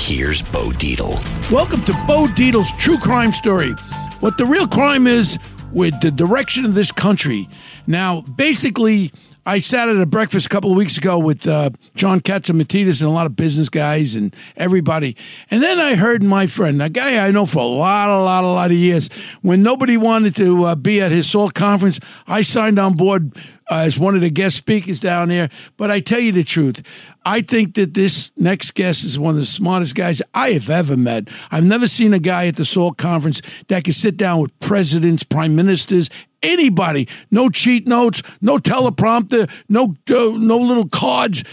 here's Bo Dietl. Welcome to Bo Dietl's True Crime Story. What the real crime is with the direction of this country. Now, basically, I sat at a breakfast a couple of weeks ago with uh, John Catsimatidis and a lot of business guys and everybody. And then I heard my friend, a guy I know for a lot, a lot, a lot of years, when nobody wanted to uh, be at his SALT conference, I signed on board uh, as one of the guest speakers down there. But I tell you the truth, I think that this next guest is one of the smartest guys I have ever met. I've never seen a guy at the SALT conference that could sit down with presidents, prime ministers, anybody. No cheat notes, no teleprompter, no uh, no little cards.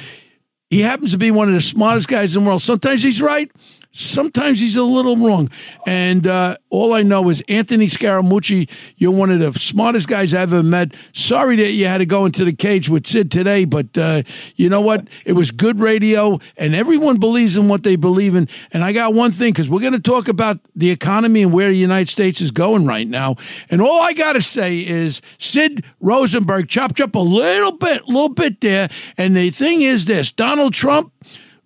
He happens to be one of the smartest guys in the world. Sometimes he's right. Sometimes he's a little wrong. And uh, all I know is Anthony Scaramucci, you're one of the smartest guys I've ever met. Sorry that you had to go into the cage with Sid today, but uh, you know what? It was good radio, and everyone believes in what they believe in. And I got one thing, because we're going to talk about the economy and where the United States is going right now. And all I got to say is Sid Rosenberg chopped up a little bit, little bit there. And the thing is this Donald Trump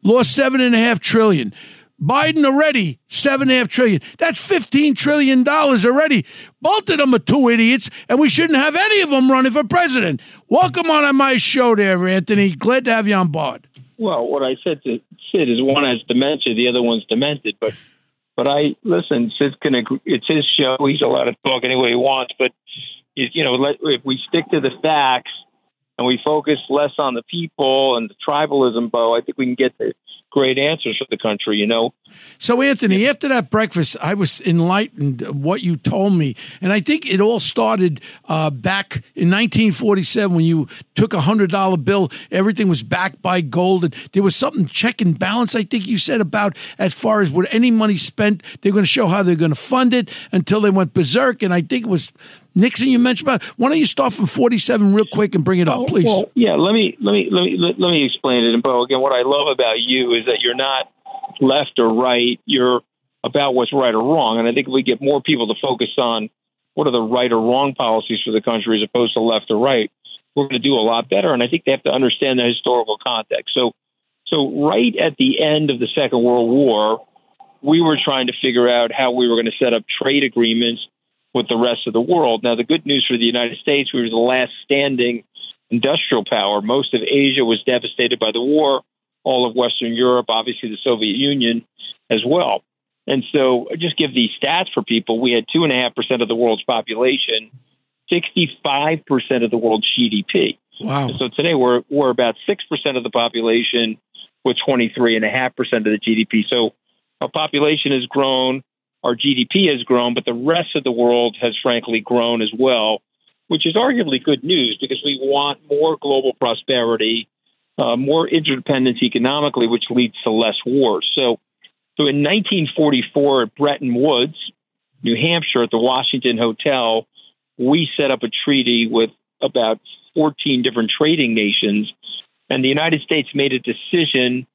lost seven and a half trillion. Biden already seven and a half trillion. That's fifteen trillion dollars already. Both of them are two idiots, and we shouldn't have any of them running for president. Welcome on my show, there, Anthony. Glad to have you on board. Well, what I said to Sid is one has dementia, the other one's demented. But but I listen. Sid can agree. It's his show. He's allowed to talk any way he wants. But you know, let, if we stick to the facts and we focus less on the people and the tribalism, Bo, I think we can get the great answers for the country, you know. So, Anthony, after that breakfast, I was enlightened what you told me, and I think it all started uh, back in 1947 when you took a hundred dollar bill. Everything was backed by gold, and there was something check and balance. I think you said about as far as what any money spent, they're going to show how they're going to fund it until they went berserk. And I think it was Nixon you mentioned about. Why don't you start from 47 real quick and bring it up, please? Well, yeah, let me let me let me let, let me explain it. And Bo, again, what I love about you is that you're not left or right. You're about what's right or wrong. And I think if we get more people to focus on what are the right or wrong policies for the country as opposed to left or right, we're going to do a lot better. And I think they have to understand the historical context. So, so right at the end of the Second World War, we were trying to figure out how we were going to set up trade agreements with the rest of the world. Now, the good news for the United States, we were the last standing industrial power. Most of Asia was devastated by the war, all of Western Europe, obviously the Soviet Union as well. And so, just give these stats for people. We had 2.5% of the world's population, 65% of the world's GDP. Wow. So today we're, we're about 6% of the population with 23.5% of the GDP. So our population has grown our GDP has grown, but the rest of the world has frankly grown as well, which is arguably good news because we want more global prosperity, uh, more interdependence economically, which leads to less wars. So, so in 1944 at Bretton Woods, New Hampshire, at the Washington Hotel, we set up a treaty with about 14 different trading nations, and the United States made a decision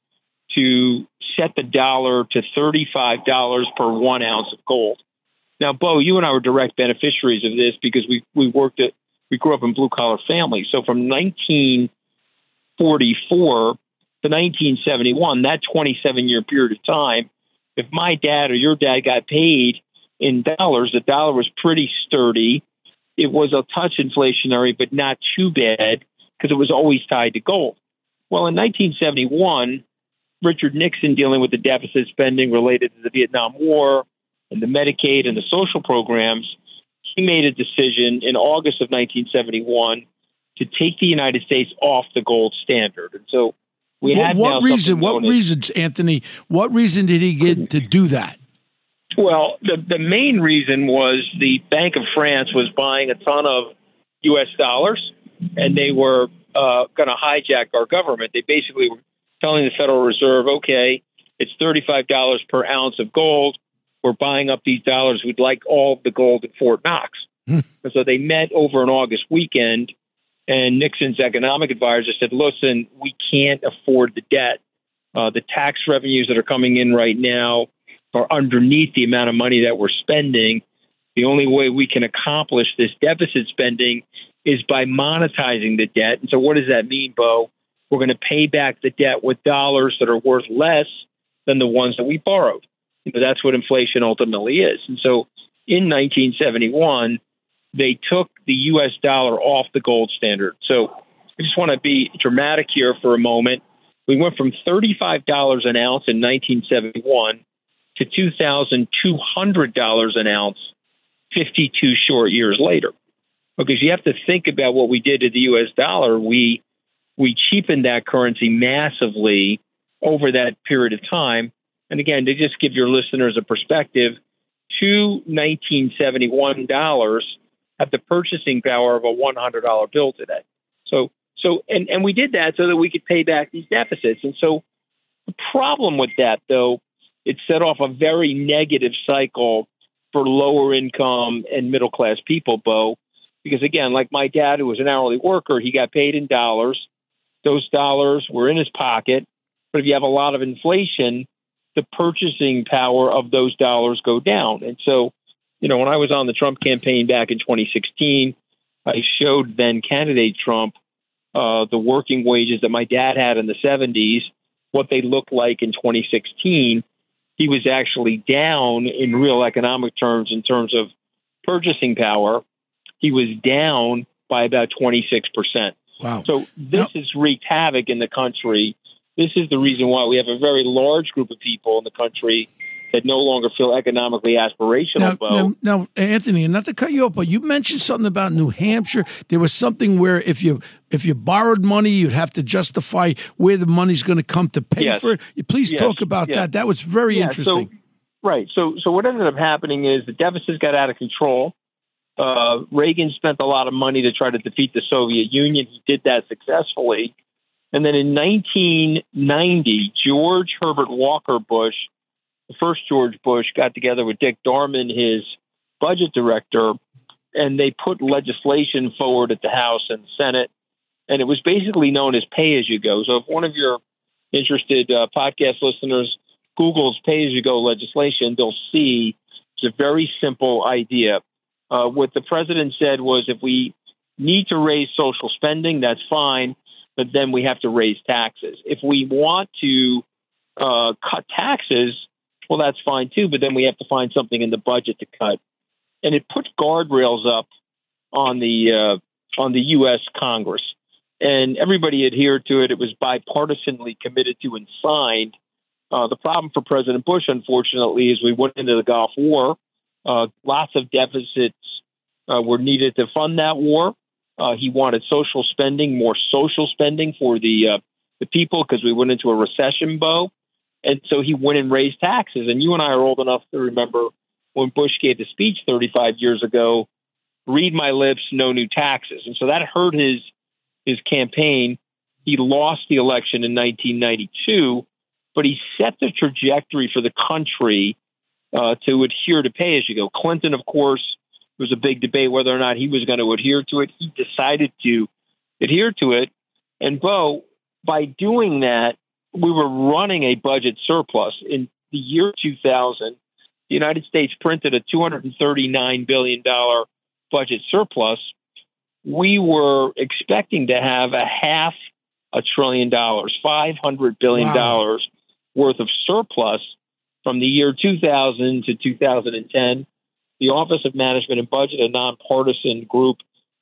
to set the dollar to $35 per one ounce of gold. Now, Bo, you and I were direct beneficiaries of this because we, we worked at, we grew up in blue collar families. So from 1944 to 1971, that 27 year period of time, if my dad or your dad got paid in dollars, the dollar was pretty sturdy. It was a touch inflationary, but not too bad because it was always tied to gold. Well, in 1971, Richard Nixon dealing with the deficit spending related to the Vietnam War, and the Medicaid and the social programs, he made a decision in August of 1971 to take the United States off the gold standard. And so we what, had what reason? What as- reasons, Anthony? What reason did he get to do that? Well, the the main reason was the Bank of France was buying a ton of U.S. dollars, and they were uh, going to hijack our government. They basically were telling the Federal Reserve, "Okay, it's thirty five dollars per ounce of gold. We're buying up these dollars. We'd like all the gold at Fort Knox." and so they met over an August weekend, and Nixon's economic advisor said, "Listen, we can't afford the debt. Uh, the tax revenues that are coming in right now." are underneath the amount of money that we're spending. The only way we can accomplish this deficit spending is by monetizing the debt. And so, what does that mean, Bo? We're going to pay back the debt with dollars that are worth less than the ones that we borrowed. Know, that's what inflation ultimately is. And so, in 1971, they took the U.S. dollar off the gold standard. So, I just want to be dramatic here for a moment. We went from $35 an ounce in 1971 to $2,200 an ounce 52 short years later. Because you have to think about what we did to the US dollar. We we cheapened that currency massively over that period of time. And again, to just give your listeners a perspective, two 1971 dollars have the purchasing power of a $100 bill today. So so and and we did that so that we could pay back these deficits. And so the problem with that though it set off a very negative cycle for lower income and middle class people, Bo. Because again, like my dad, who was an hourly worker, he got paid in dollars. Those dollars were in his pocket. But if you have a lot of inflation, the purchasing power of those dollars go down. And so, you know, when I was on the Trump campaign back in 2016, I showed then candidate Trump uh, the working wages that my dad had in the 70s, what they looked like in 2016 he was actually down in real economic terms in terms of purchasing power. He was down by about 26%. Wow. So this has wreaked havoc in the country. This is the reason why we have a very large group of people in the country that no longer feel economically aspirational, Now, now, now, Anthony, and not to cut you off, but you mentioned something about New Hampshire. There was something where if you if you borrowed money, you'd have to justify where the money's going to come to pay Yes. for it. Please Yes. talk about Yeah. that. That was very Yeah, interesting. So, right. So, so what ended up happening is the deficits got out of control. Uh, Reagan spent a lot of money to try to defeat the Soviet Union. He did that successfully. And then in 1990, George Herbert Walker Bush, the first George Bush, got together with Dick Darman, his budget director, and they put legislation forward at the House and Senate. And it was basically known as pay as you go. So if one of your interested uh, podcast listeners Google's pay as you go legislation, they'll see it's a very simple idea. Uh, what the president said was if we need to raise social spending, that's fine, but then we have to raise taxes. If we want to uh, cut taxes, well, that's fine too, but then we have to find something in the budget to cut. And it put guardrails up on the uh, on the U.S. Congress, and everybody adhered to it. It was bipartisanly committed to and signed. Uh, the problem for President Bush, unfortunately, is we went into the Gulf War. Uh, lots of deficits uh, were needed to fund that war. Uh, he wanted social spending, more social spending for the uh, the people, because we went into a recession, Bo. And so he went and raised taxes. And you and I are old enough to remember when Bush gave the speech 35 years ago, "Read my lips, no new taxes." And so that hurt his his campaign. He lost the election in 1992 but he set the trajectory for the country uh, to adhere to pay as you go. Clinton, of course, there was a big debate whether or not he was going to adhere to it. He decided to adhere to it. And Bo, by doing that, we were running a budget surplus. In the year 2000, the United States printed a $239 billion budget surplus. We were expecting to have a half a trillion dollars, $500 billion Wow. worth of surplus from the year 2000 to 2010. The Office of Management and Budget, a nonpartisan group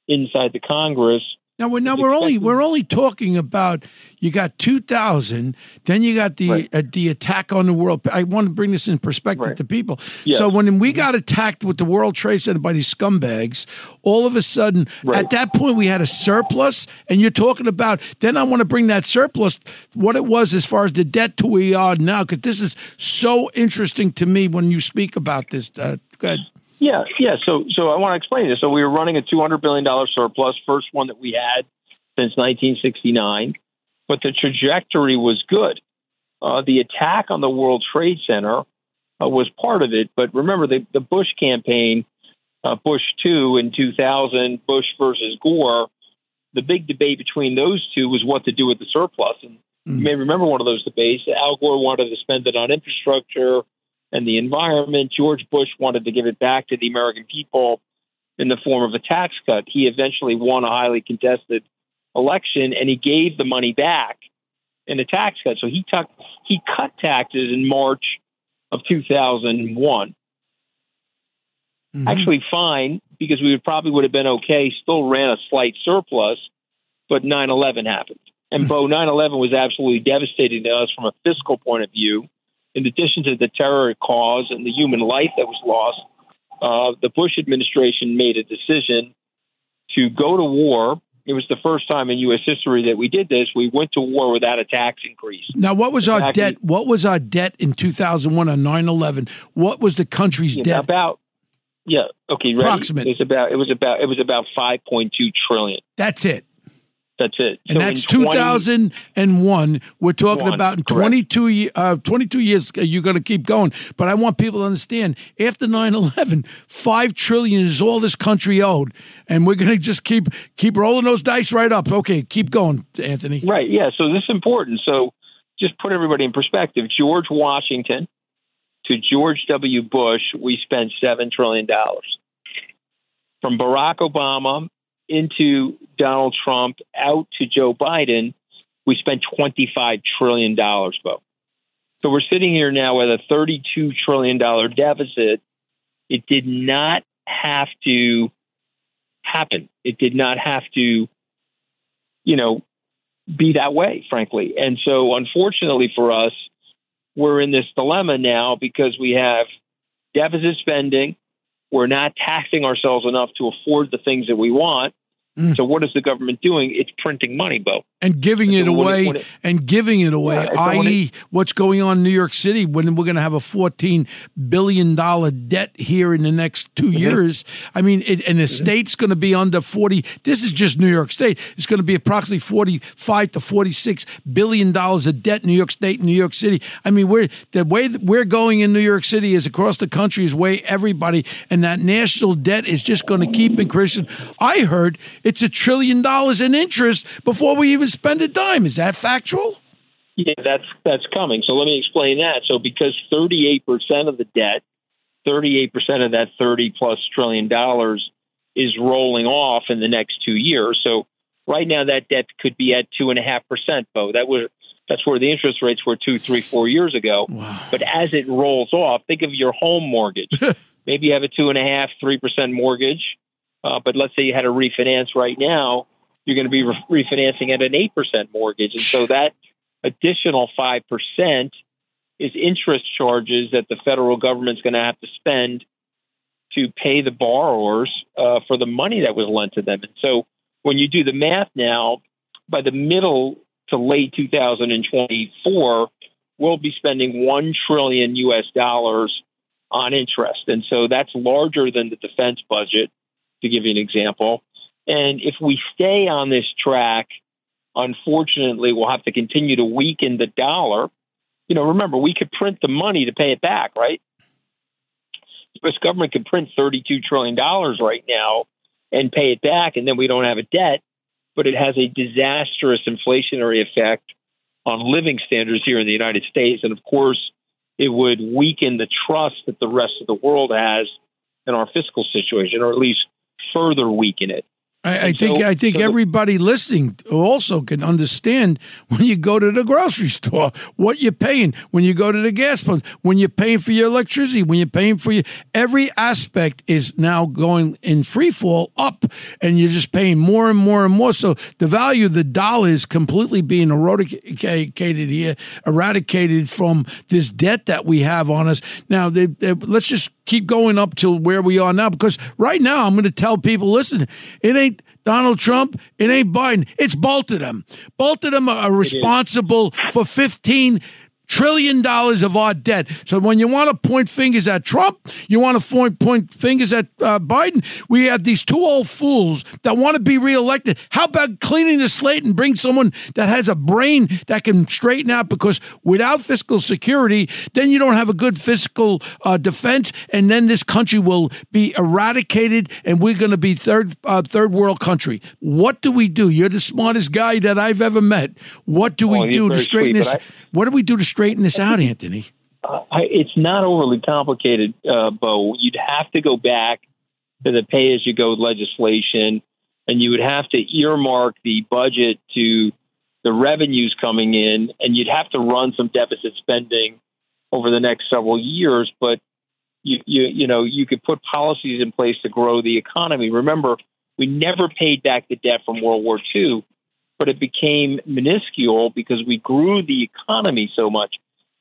inside the Congress, Now we're now we're only we're only talking about you got 2000, then you got the Right. uh, the attack on the world. I want to bring this in perspective Right. to people. Yes. So when we got attacked with the World Trade Center by these scumbags, all of a sudden Right. at that point we had a surplus, and you're talking about. Then I want to bring that surplus, what it was as far as the debt to where we are now, because this is so interesting to me when you speak about this. Uh, go ahead. Yeah, yeah. So, so I want to explain this. So we were running a two hundred billion dollar surplus, first one that we had since 1969, but the trajectory was good. Uh, the attack on the World Trade Center uh, was part of it, but remember the the Bush campaign, uh, Bush two in 2000, Bush versus Gore. The big debate between those two was what to do with the surplus, and you may remember one of those debates. Al Gore wanted to spend it on infrastructure and the environment. George Bush wanted to give it back to the American people in the form of a tax cut. He eventually won a highly contested election and he gave the money back in a tax cut. So he took he cut taxes in March of 2001. Mm-hmm. Actually fine because we would probably would have been okay, still ran a slight surplus, but 9/11 happened. And Bo 9/11 was absolutely devastating to us from a fiscal point of view in addition to the terror it caused and the human life that was lost, uh, the Bush administration made a decision to go to war. It was the first time in U.S. history that we did this. We went to war without a tax increase. Now, what was our debt? What was our debt in 2001 on 9/11? What was the country's Yeah, debt? About yeah, okay, ready? Approximate. It was about it was about it was about five point two trillion. That's it. That's it. And So that's 20 2001. We're talking One, about in 22, ye- uh, 22 years, uh, you're going to keep going. But I want people to understand after 9 11, 5 trillion is all this country owed. And we're going to just keep keep rolling those dice right up. Okay, keep going, Anthony. Right. Yeah. So this is important. So just put everybody in perspective. George Washington to George W. Bush, we spent seven trillion dollars. From Barack Obama into Donald Trump out to Joe Biden, we spent twenty-five trillion dollars, Bo. So we're sitting here now with a thirty-two trillion dollar deficit. It did not have to happen. It did not have to, you know, be that way, frankly. And so, unfortunately for us, we're in this dilemma now because we have deficit spending. We're not taxing ourselves enough to afford the things that we want. So, what is the government doing? It's printing money, Bo. And giving it So when it- away, it- and giving it away, Yeah, i.e., what's going on in New York City when we're going to have a $14 billion debt here in the next 2 Mm-hmm. years. I mean, it, and the state's going to be under 40. This is just New York State. It's going to be approximately 45 to 46 billion dollars of debt in New York State and New York City. I mean, we're the way that we're going in New York City is across the country is way everybody, and that national debt is just going to keep increasing. I heard it's a trillion dollars in interest before we even spend a dime. Is that factual? Yeah, that's that's coming. So let me explain that. So because 38% of the debt, 38% of that 30 plus trillion dollars is rolling off in the next two years. So right now that debt could be at two and a half percent, Bo. That was that's where the interest rates were two, three, four years ago. But as it rolls off, think of your home mortgage. Maybe you have a two and a half, three percent mortgage. Uh, but let's say you had to refinance right now, you're going to be re- refinancing at an 8% mortgage. And so that additional 5% is interest charges that the federal government's going to have to spend to pay the borrowers uh, for the money that was lent to them. And so when you do the math now, by the middle to late 2024, we'll be spending 1 trillion US dollars on interest. And so that's larger than the defense budget, to give you an example. And if we stay on this track, unfortunately, we'll have to continue to weaken the dollar. You know, remember, we could print the money to pay it back, right? The U.S. government could print $32 trillion right now and pay it back, and then we don't have a debt, but it has a disastrous inflationary effect on living standards here in the United States. And of course, it would weaken the trust that the rest of the world has in our fiscal situation, or at least further weaken it. I, I think so- I think so the- everybody listening also can understand when you go to the grocery store what you're paying. When you go to the gas pump when you're paying for your electricity when you're paying for your every aspect is now going in free fall up and you're just paying more and more and more. So the value of the dollar is completely being eradicated here eradicated from this debt that we have on us. Now they, they, let's just keep going up to where we are now because right now I'm going to tell people listen it ain't Donald Trump it ain't Biden it's both of them. Both of them are responsible for 15 trillion dollars of our debt. So when you want to point fingers at Trump, you want to point point fingers at uh, Biden. We have these two old fools that want to be reelected. How about cleaning the slate and bring someone that has a brain that can straighten out? Because without fiscal security, then you don't have a good fiscal uh, defense, and then this country will be eradicated, and we're going to be third uh, third world country. What do we do? You're the smartest guy that I've ever met. What do we he's do to straighten sweet, this? I- what do we do to straighten this out, Anthony? I, it's not overly complicated, uh, Bo. You'd have to go back to the pay as you go legislation, and you would have to earmark the budget to the revenues coming in, and you'd have to run some deficit spending over the next several years. But you, you, you know, you could put policies in place to grow the economy. Remember, we never paid back the debt from World War II, but it became minuscule because we grew the economy so much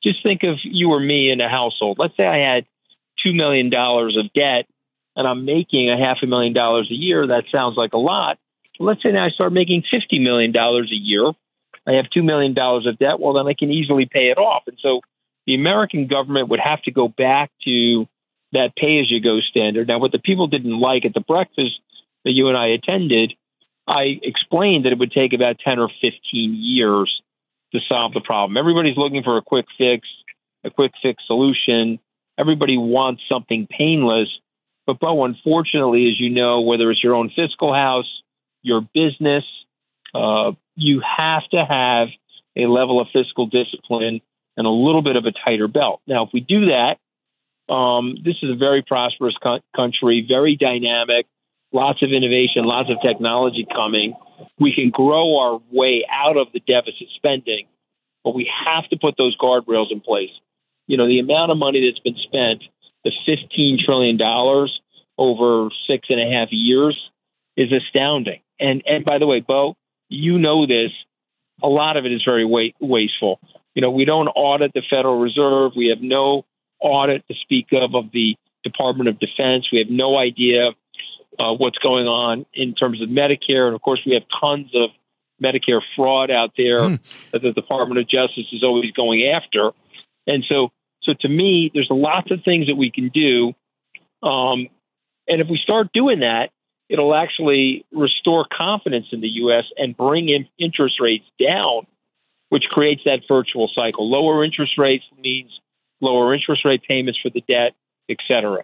just think of you or me in a household. Let's say I had $2 million of debt and I'm making a half a million dollars a year. That sounds like a lot. Let's say now I start making $50 million a year. I have $2 million of debt. Well, then I can easily pay it off. And so the American government would have to go back to that pay as you go standard. Now, what the people didn't like at the breakfast that you and I attended, I explained that it would take about 10 or 15 years to solve the problem. Everybody's looking for a quick fix, a quick fix solution. Everybody wants something painless. But, Bo, unfortunately, as you know, whether it's your own fiscal house, your business, uh, you have to have a level of fiscal discipline and a little bit of a tighter belt. Now, if we do that, um, this is a very prosperous co- country, very dynamic, lots of innovation, lots of technology coming. We can grow our way out of the deficit spending, but we have to put those guardrails in place. You know, the amount of money that's been spent, the $15 trillion over six and a half years, is astounding. And and by the way, Bo, you know this. A lot of it is very wasteful. You know, we don't audit the Federal Reserve. We have no audit to speak of of the Department of Defense. We have no idea uh, what's going on in terms of Medicare, and of course, we have tons of Medicare fraud out there that the Department of Justice is always going after. And so, so to me, there's lots of things that we can do, um, and if we start doing that, it'll actually restore confidence in the U.S. and bring in interest rates down, which creates that virtual cycle. Lower interest rates means lower interest rate payments for the debt, et cetera.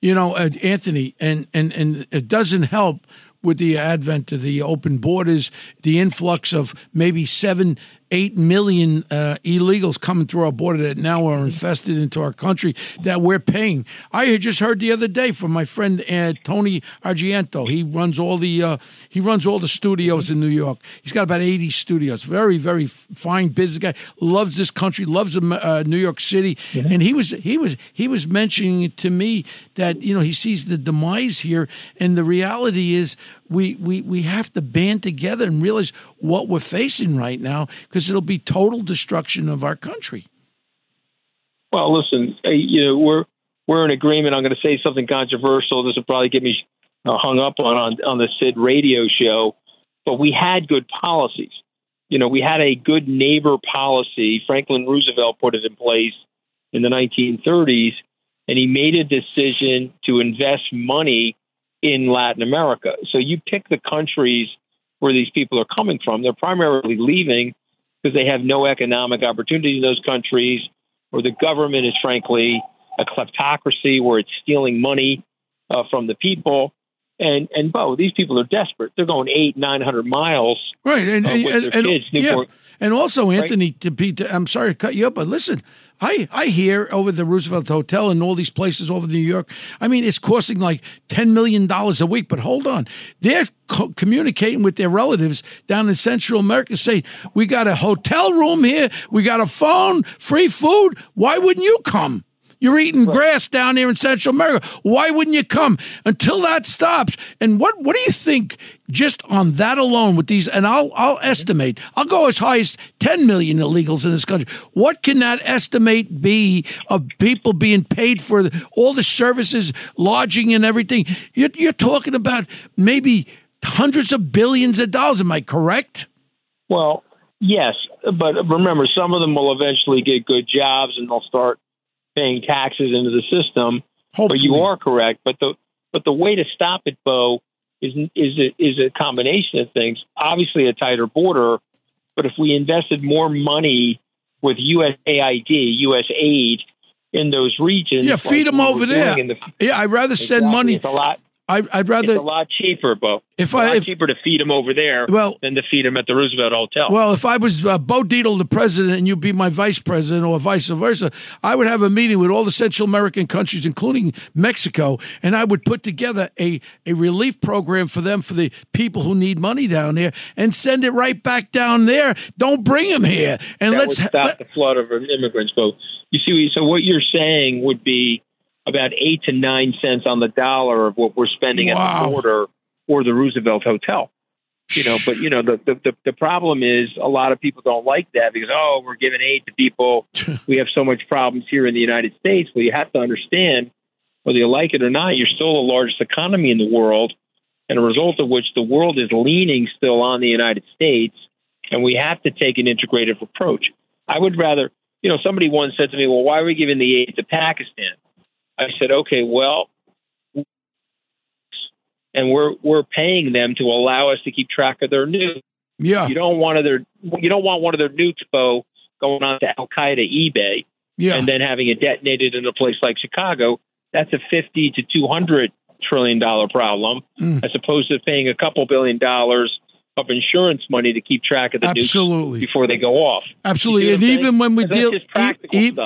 You know, uh, Anthony, and and and it doesn't help with the advent of the open borders, the influx of maybe seven, eight million uh, illegals coming through our border that now are infested into our country that we're paying. I had just heard the other day from my friend uh, Tony Argento. He runs all the uh, he runs all the studios in New York. He's got about eighty studios. Very very fine business guy. Loves this country. Loves uh, New York City. Mm-hmm. And he was he was he was mentioning to me that you know he sees the demise here, and the reality is we we we have to band together and realize what we're facing right now because it'll be total destruction of our country. Well, listen, you know we're we're in agreement. I'm going to say something controversial. This will probably get me uh, hung up on, on on the Sid radio show, but we had good policies. You know, we had a good neighbor policy. Franklin Roosevelt put it in place in the 1930s, and he made a decision to invest money in Latin America. So you pick the countries where these people are coming from. They're primarily leaving because they have no economic opportunity in those countries, or the government is frankly a kleptocracy where it's stealing money uh, from the people. And and Bo, these people are desperate. They're going eight, nine hundred miles, right? And uh, and, and, and yeah. and also Anthony, right? to be, to, I'm sorry to cut you up, but listen, I I hear over the Roosevelt Hotel and all these places over New York. I mean, it's costing like ten million dollars a week. But hold on, they're co- communicating with their relatives down in Central America, saying we got a hotel room here, we got a phone, free food. Why wouldn't you come? You're eating grass down there in Central America. Why wouldn't you come until that stops? And what what do you think just on that alone with these? And I'll I'll mm-hmm. estimate. I'll go as high as 10 million illegals in this country. What can that estimate be of people being paid for all the services, lodging, and everything? You're, you're talking about maybe hundreds of billions of dollars. Am I correct? Well, yes, but remember, some of them will eventually get good jobs and they'll start paying taxes into the system. Hopefully. But you are correct. But the but the way to stop it, Bo, is is a, is a combination of things. Obviously, a tighter border. But if we invested more money with USAID, US aid in those regions, yeah, feed like them over there. The, yeah, I'd rather exactly, send money. It's a lot. I, would rather. It's a lot cheaper, Bo. If it's a I lot if, cheaper to feed them over there well, than to feed them at the Roosevelt Hotel. Well, if I was uh, Bo Dietl, the president, and you'd be my vice president, or vice versa, I would have a meeting with all the Central American countries, including Mexico, and I would put together a a relief program for them for the people who need money down there, and send it right back down there. Don't bring them here, and that let's stop the flood of immigrants, Bo. You see, so what you're saying would be about eight to nine cents on the dollar of what we're spending wow. at the border or the Roosevelt Hotel. You know, but you know the, the the problem is a lot of people don't like that because oh we're giving aid to people. we have so much problems here in the United States. Well, you have to understand whether you like it or not, you're still the largest economy in the world, and a result of which the world is leaning still on the United States, and we have to take an integrative approach. I would rather, you know, somebody once said to me, "Well, why are we giving the aid to Pakistan?" I said, okay, well, and we're we're paying them to allow us to keep track of their nukes. Yeah, you don't want their you don't want one of their nukes, Bo, going on to Al Qaeda eBay, yeah. and then having it detonated in a place like Chicago. That's a fifty to two hundred trillion dollar problem, mm. as opposed to paying a couple billion dollars of insurance money to keep track of the absolutely before they go off. Absolutely, and even when we deal, e- stuff,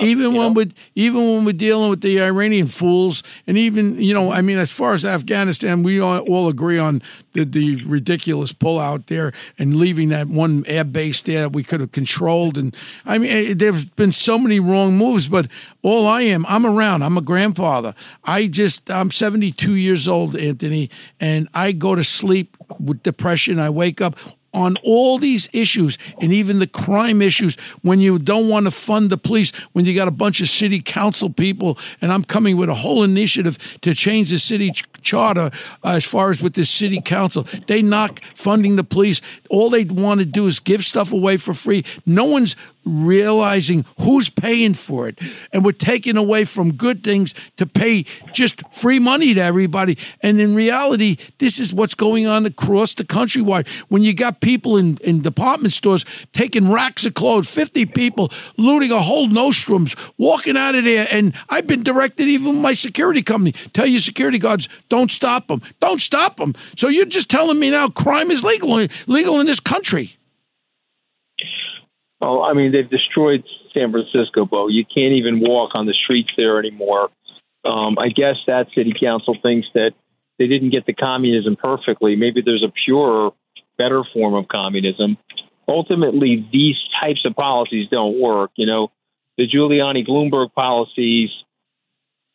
even when know? we even when we're dealing with the Iranian fools, and even you know, I mean, as far as Afghanistan, we all, all agree on the, the ridiculous pullout there and leaving that one air base there that we could have controlled. And I mean, eh, there's been so many wrong moves, but all I am, I'm around. I'm a grandfather. I just, I'm 72 years old, Anthony, and I go to sleep with depression. I wake up on all these issues and even the crime issues when you don't want to fund the police when you got a bunch of city council people and i'm coming with a whole initiative to change the city ch- charter uh, as far as with the city council. They knock funding the police. All they want to do is give stuff away for free. No one's realizing who's paying for it. And we're taking away from good things to pay just free money to everybody. And in reality, this is what's going on across the countrywide. When you got people in, in department stores taking racks of clothes, 50 people looting a whole Nordstroms, walking out of there. And I've been directed, even my security company, tell your security guards, don't stop them. Don't stop them. So you're just telling me now crime is legal, legal in this country. Oh, I mean, they've destroyed San Francisco, Bo. You can't even walk on the streets there anymore. Um, I guess that city council thinks that they didn't get the communism perfectly. Maybe there's a purer, better form of communism. Ultimately, these types of policies don't work. You know, the Giuliani Bloomberg policies,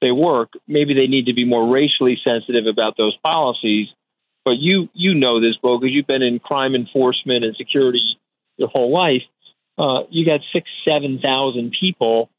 they work. Maybe they need to be more racially sensitive about those policies. But you you know this, Bo, because you've been in crime enforcement and security your whole life uh, you got six, seven thousand people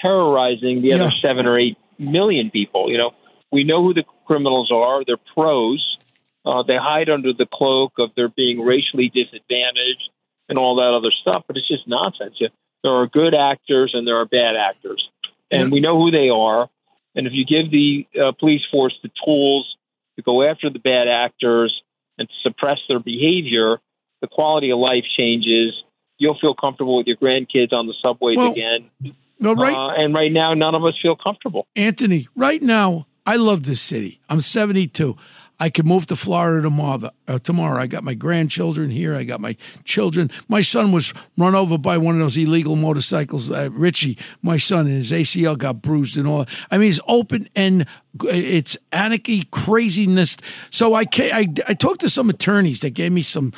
terrorizing the yeah. other seven or eight million people. You know, we know who the criminals are. They're pros. Uh, they hide under the cloak of their being racially disadvantaged and all that other stuff. But it's just nonsense. There are good actors and there are bad actors, and yeah. we know who they are. And if you give the uh, police force the tools to go after the bad actors and suppress their behavior, the quality of life changes you'll feel comfortable with your grandkids on the subways well, again. No, right. Uh, and right now, none of us feel comfortable. Anthony, right now, I love this city. I'm 72. I could move to Florida tomorrow. Uh, tomorrow, I got my grandchildren here. I got my children. My son was run over by one of those illegal motorcycles. Uh, Richie, my son, and his ACL got bruised and all. I mean, it's open and it's anarchy, craziness. So I, I, I talked to some attorneys that gave me some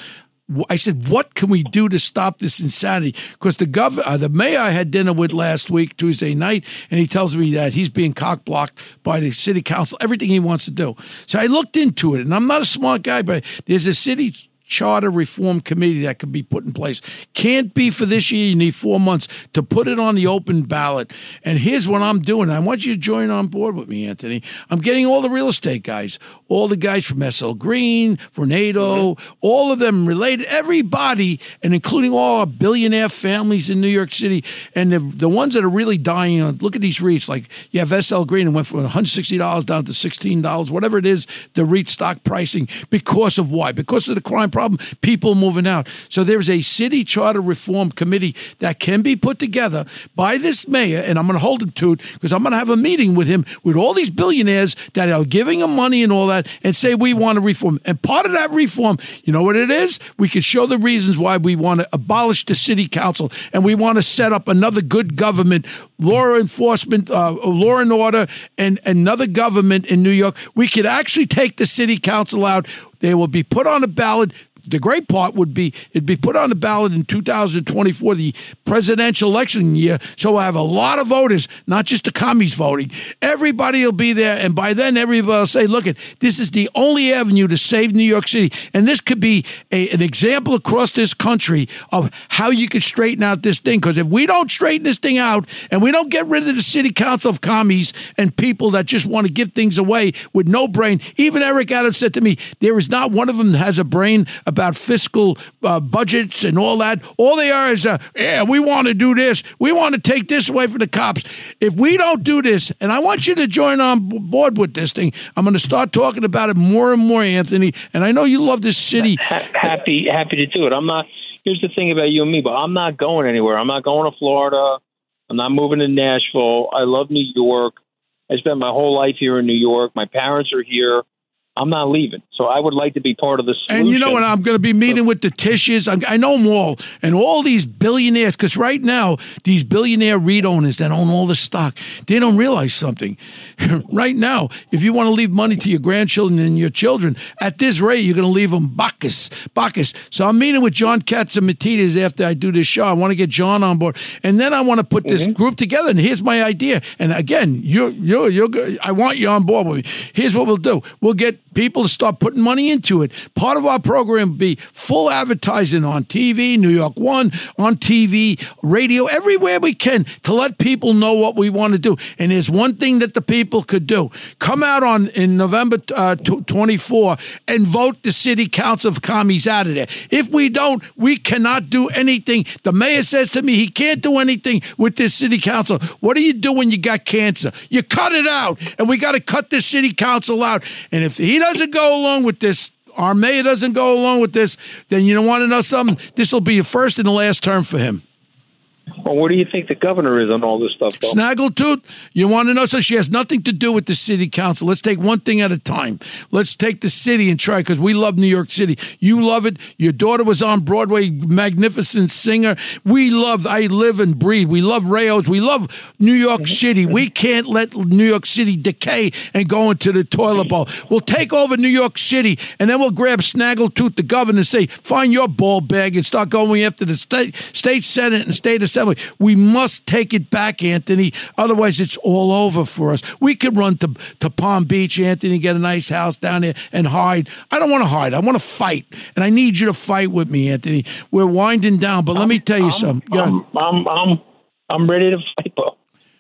I said, what can we do to stop this insanity? Because the gov, uh, the mayor I had dinner with last week, Tuesday night, and he tells me that he's being cock blocked by the city council, everything he wants to do. So I looked into it, and I'm not a smart guy, but there's a city charter reform committee that could be put in place. Can't be for this year. You need four months to put it on the open ballot. And here's what I'm doing. I want you to join on board with me, Anthony. I'm getting all the real estate guys, all the guys from SL Green, Vornado, mm-hmm. all of them related, everybody, and including all our billionaire families in New York City. And the, the ones that are really dying, on, look at these REITs. Like you have SL Green and went from $160 down to $16, whatever it is, the REIT stock pricing because of why? Because of the crime problem, people moving out. So there's a city charter reform committee that can be put together by this mayor, and I'm going to hold him to it because I'm going to have a meeting with him with all these billionaires that are giving him money and all that, and say we want to reform. And part of that reform, you know what it is? We can show the reasons why we want to abolish the city council and we want to set up another good government, law enforcement, uh, law and order, and another government in New York. We could actually take the city council out. They will be put on a ballot the great part would be it'd be put on the ballot in 2024, the presidential election year. So we'll have a lot of voters, not just the commies voting. Everybody will be there, and by then everybody will say, "Look, at this is the only avenue to save New York City." And this could be a, an example across this country of how you could straighten out this thing. Because if we don't straighten this thing out, and we don't get rid of the city council of commies and people that just want to give things away with no brain, even Eric Adams said to me, "There is not one of them that has a brain." about fiscal uh, budgets and all that. All they are is, uh, yeah, we want to do this. We want to take this away from the cops. If we don't do this, and I want you to join on board with this thing, I'm going to start talking about it more and more, Anthony. And I know you love this city. Happy, happy to do it. I'm not. Here's the thing about you and me, but I'm not going anywhere. I'm not going to Florida. I'm not moving to Nashville. I love New York. I spent my whole life here in New York. My parents are here. I'm not leaving. So I would like to be part of the solution. And you know what? I'm going to be meeting with the Tisches. I know them all. And all these billionaires, because right now, these billionaire REIT owners that own all the stock, they don't realize something. right now, if you want to leave money to your grandchildren and your children, at this rate, you're going to leave them Bacchus. Bacchus. So I'm meeting with John Catsimatidis after I do this show. I want to get John on board. And then I want to put this mm-hmm. group together. And here's my idea. And again, you're, you're, you're, I want you on board with me. Here's what we'll do. We'll get people to start putting money into it. Part of our program be full advertising on TV, New York One, on TV, radio, everywhere we can to let people know what we want to do. And there's one thing that the people could do: come out on in November uh, 24 and vote the city council of commies out of there. If we don't, we cannot do anything. The mayor says to me he can't do anything with this city council. What do you do when you got cancer? You cut it out, and we got to cut this city council out. And if he doesn't go along with this, mayor doesn't go along with this, then you don't want to know something. This will be a first and the last term for him. Well, what do you think the governor is on all this stuff? Though? Snaggletooth, you want to know? So she has nothing to do with the city council. Let's take one thing at a time. Let's take the city and try because we love New York City. You love it. Your daughter was on Broadway, magnificent singer. We love. I live and breathe. We love Rao's. We love New York mm-hmm. City. We can't let New York City decay and go into the toilet bowl. We'll take over New York City and then we'll grab Snaggletooth, the governor, and say, "Find your ball bag and start going after the state, state senate and state assembly." We must take it back, Anthony. Otherwise, it's all over for us. We could run to, to Palm Beach, Anthony, get a nice house down there and hide. I don't want to hide. I want to fight. And I need you to fight with me, Anthony. We're winding down, but let me tell you I'm, something. I'm, I'm, I'm, I'm ready to fight.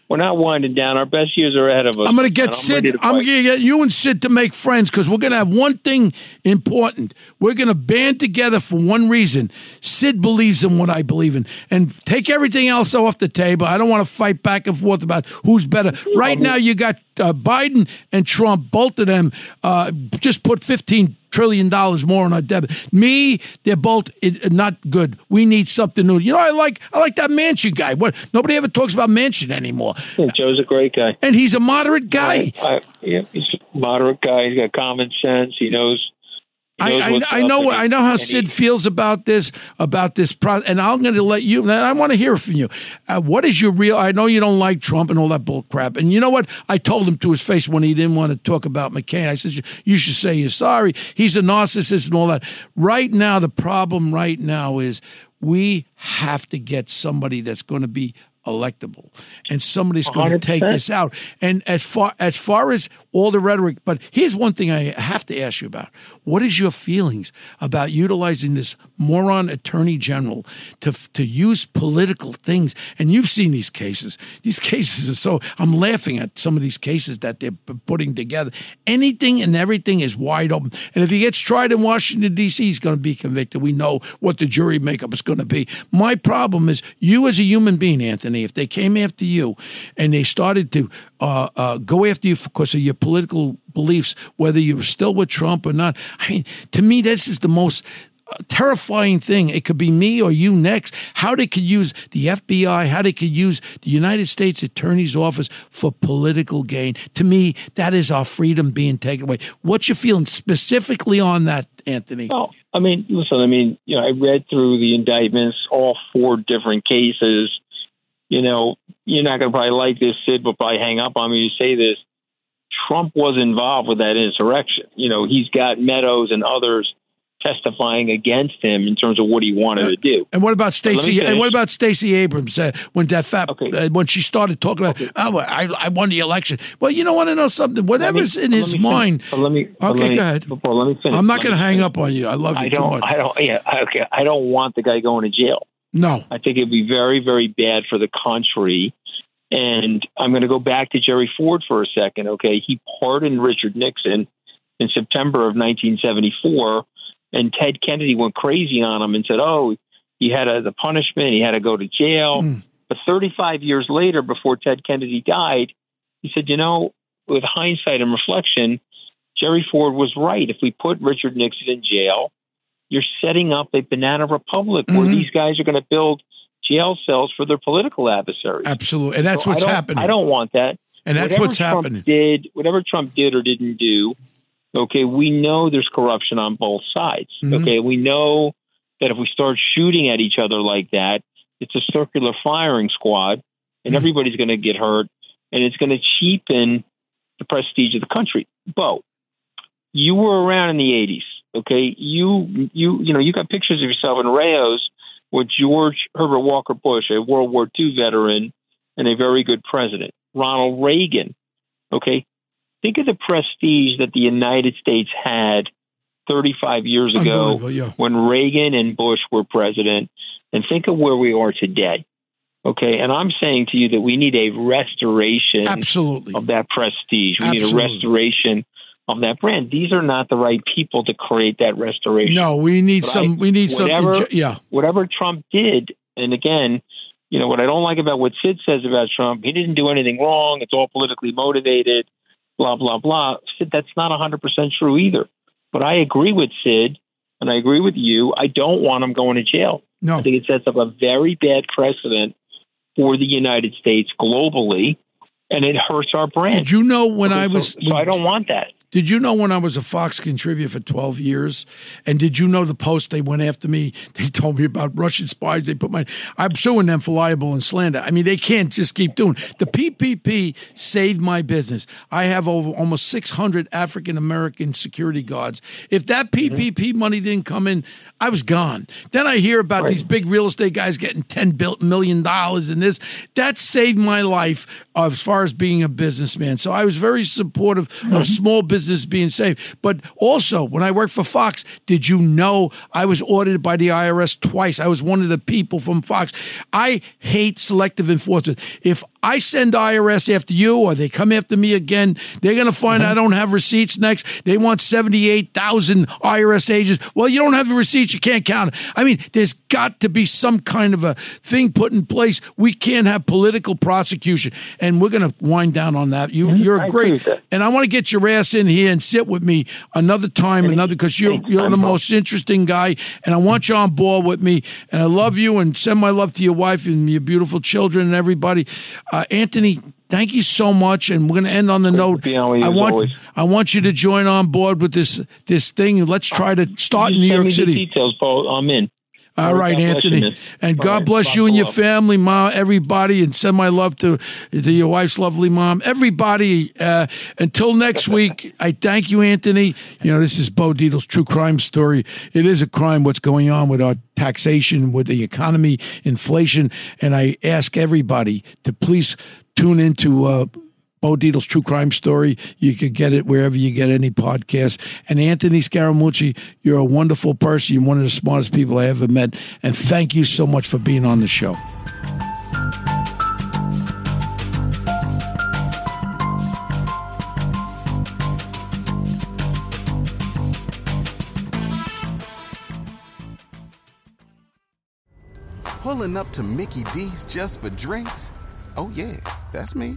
We're not winding down. Our best years are ahead of us. I'm going to get Sid. I'm going to get you and Sid to make friends because we're going to have one thing important. We're going to band together for one reason. Sid believes in what I believe in, and take everything else off the table. I don't want to fight back and forth about who's better. Right now, you got uh, Biden and Trump. Both of them uh, just put 15 trillion dollars more on our debt. Me, they're both not good. We need something new. You know, I like I like that Manchin guy. What nobody ever talks about Manchin anymore. Yeah, Joe's a great guy. And he's a moderate guy. I, yeah, he's a moderate guy. He's got common sense. He knows. I, I, I know he- I know how Sid he- feels about this about this pro, and I'm going to let you. and I want to hear from you. Uh, what is your real? I know you don't like Trump and all that bull crap. And you know what? I told him to his face when he didn't want to talk about McCain. I said you should say you're sorry. He's a narcissist and all that. Right now, the problem right now is we have to get somebody that's going to be electable. And somebody's going to take this out. And as far as far as all the rhetoric but here's one thing i have to ask you about. What is your feelings about utilizing this moron attorney general to to use political things? And you've seen these cases. These cases are so i'm laughing at some of these cases that they're putting together. Anything and everything is wide open. And if he gets tried in washington d.c he's going to be convicted. We know what the jury makeup is going to be. My problem is you as a human being anthony if they came after you and they started to uh, uh, go after you because of your political beliefs whether you were still with trump or not i mean to me this is the most uh, terrifying thing. It could be me or you next. How they could use the FBI, how they could use the United States Attorney's Office for political gain. To me, that is our freedom being taken away. What's your feeling specifically on that, Anthony? Oh, I mean, listen. I mean, you know, I read through the indictments, all four different cases. You know, you're not going to probably like this, Sid, but probably hang up on me to say this. Trump was involved with that insurrection. You know, he's got Meadows and others testifying against him in terms of what he wanted to do. And what about me Stacey? And what about Stacey Abrams uh, when that fat uh, when she started talking about oh I I won the election? Well, you don't want to know something. Whatever's in his me mind. Let me. Okay, let me- go ahead. Before, let me finish. I'm not going to hang finish. up on you. I love you I don't. much. I don't. Yeah. Okay. I don't want the guy going to jail. No. I think it'd be very, very bad for the country. And I'm going to go back to Jerry Ford for a second. Okay, he pardoned Richard Nixon in September of 1974, and Ted Kennedy went crazy on him and said, "Oh, he had a, the punishment. He had to go to jail." Hmm. But 35 years later, before Ted Kennedy died, he said, "You know, with hindsight and reflection, Jerry Ford was right. If we put Richard Nixon in jail, you're setting up a banana republic where Mhm. these guys are going to build jail cells for their political adversaries. Absolutely, and that's So what's don't- happening. I don't want that. And that's Whatever what's Trump happening. Did whatever Trump did or didn't do? Okay, we know there's corruption on both sides. Mhm. Okay, we know that if we start shooting at each other like that, it's a circular firing squad, and Mhm. everybody's going to get hurt, and it's going to cheapen the prestige of the country. Bo, you were around in the '80s. Okay, you you you know you got pictures of yourself in Rao's with George Herbert Walker Bush, a World War II veteran and a very good president. Ronald Reagan. Okay, think of the prestige that the United States had 35 years ago yeah. when Reagan and Bush were president, and think of where we are today. Okay, and I'm saying to you that we need a restoration Absolutely. of that prestige. We need a restoration of that brand. These are not the right people to create that restoration. No, we need But some. I- we need some. whatever- yeah. whatever Trump did, and again, you know what I don't like about what Sid says about Trump. He didn't do anything wrong. It's all politically motivated. Blah blah blah. Sid, that's not 100 percent true either. But I agree with Sid, and I agree with you. I don't want him going to jail. No. I think it sets up a very bad precedent for the United States globally, and it hurts our brand. Did you know when I So- was? so I don't want that. Did you know when I was a Fox contributor for 12 years? And did you know the post they went after me? They told me about Russian spies. They put my, I'm suing them for libel and slander. I mean, they can't just keep doing. The PPP saved my business. I have over almost 600 African American security guards. If that mm-hmm. PPP money didn't come in, I was gone. Then I hear about these big real estate guys getting 10 bil- million dollars and this. That saved my life as far as being a businessman. So I was very supportive of mm-hmm. small business being saved. But also, when I worked for Fox, did you know I was audited by the IRS twice? I was one of the people from Fox. I hate selective enforcement. If I send IRS after you or they come after me again, they're going to find mm-hmm. I don't have receipts next. They want 78,000 IRS agents. Well, you don't have the receipts, you can't count it. I mean, there's got to be some kind of a thing put in place. We can't have political prosecution. And we're going to wind down on that. You, mm-hmm. You're I agree great. And I want to get your ass in here and sit with me another time, another because you're you're the most interesting guy, and I want you on board with me. And I love you, and send my love to your wife and your beautiful children and everybody. Uh, Anthony, thank you so much. And we're going to end on the note. be on I want always. I want you to join on board with this this thing. Let's try to start in New York City. Details, Paul. I'm in. All right, God Anthony, and God bless you and your family, mom, everybody, and send my love to to your wife's lovely mom, everybody. Uh, until next week, I thank you, Anthony. You know, this is Bo Dietl's true crime story. It is a crime what's going on with our taxation, with the economy, inflation, and I ask everybody to please tune into. Uh, Bo Dietl's True Crime Story. You could get it wherever you get any podcast. And Anthony Scaramucci, you're a wonderful person. You're one of the smartest people I ever met. And thank you so much for being on the show. Pulling up to Mickey D's just for drinks? Oh, yeah, that's me.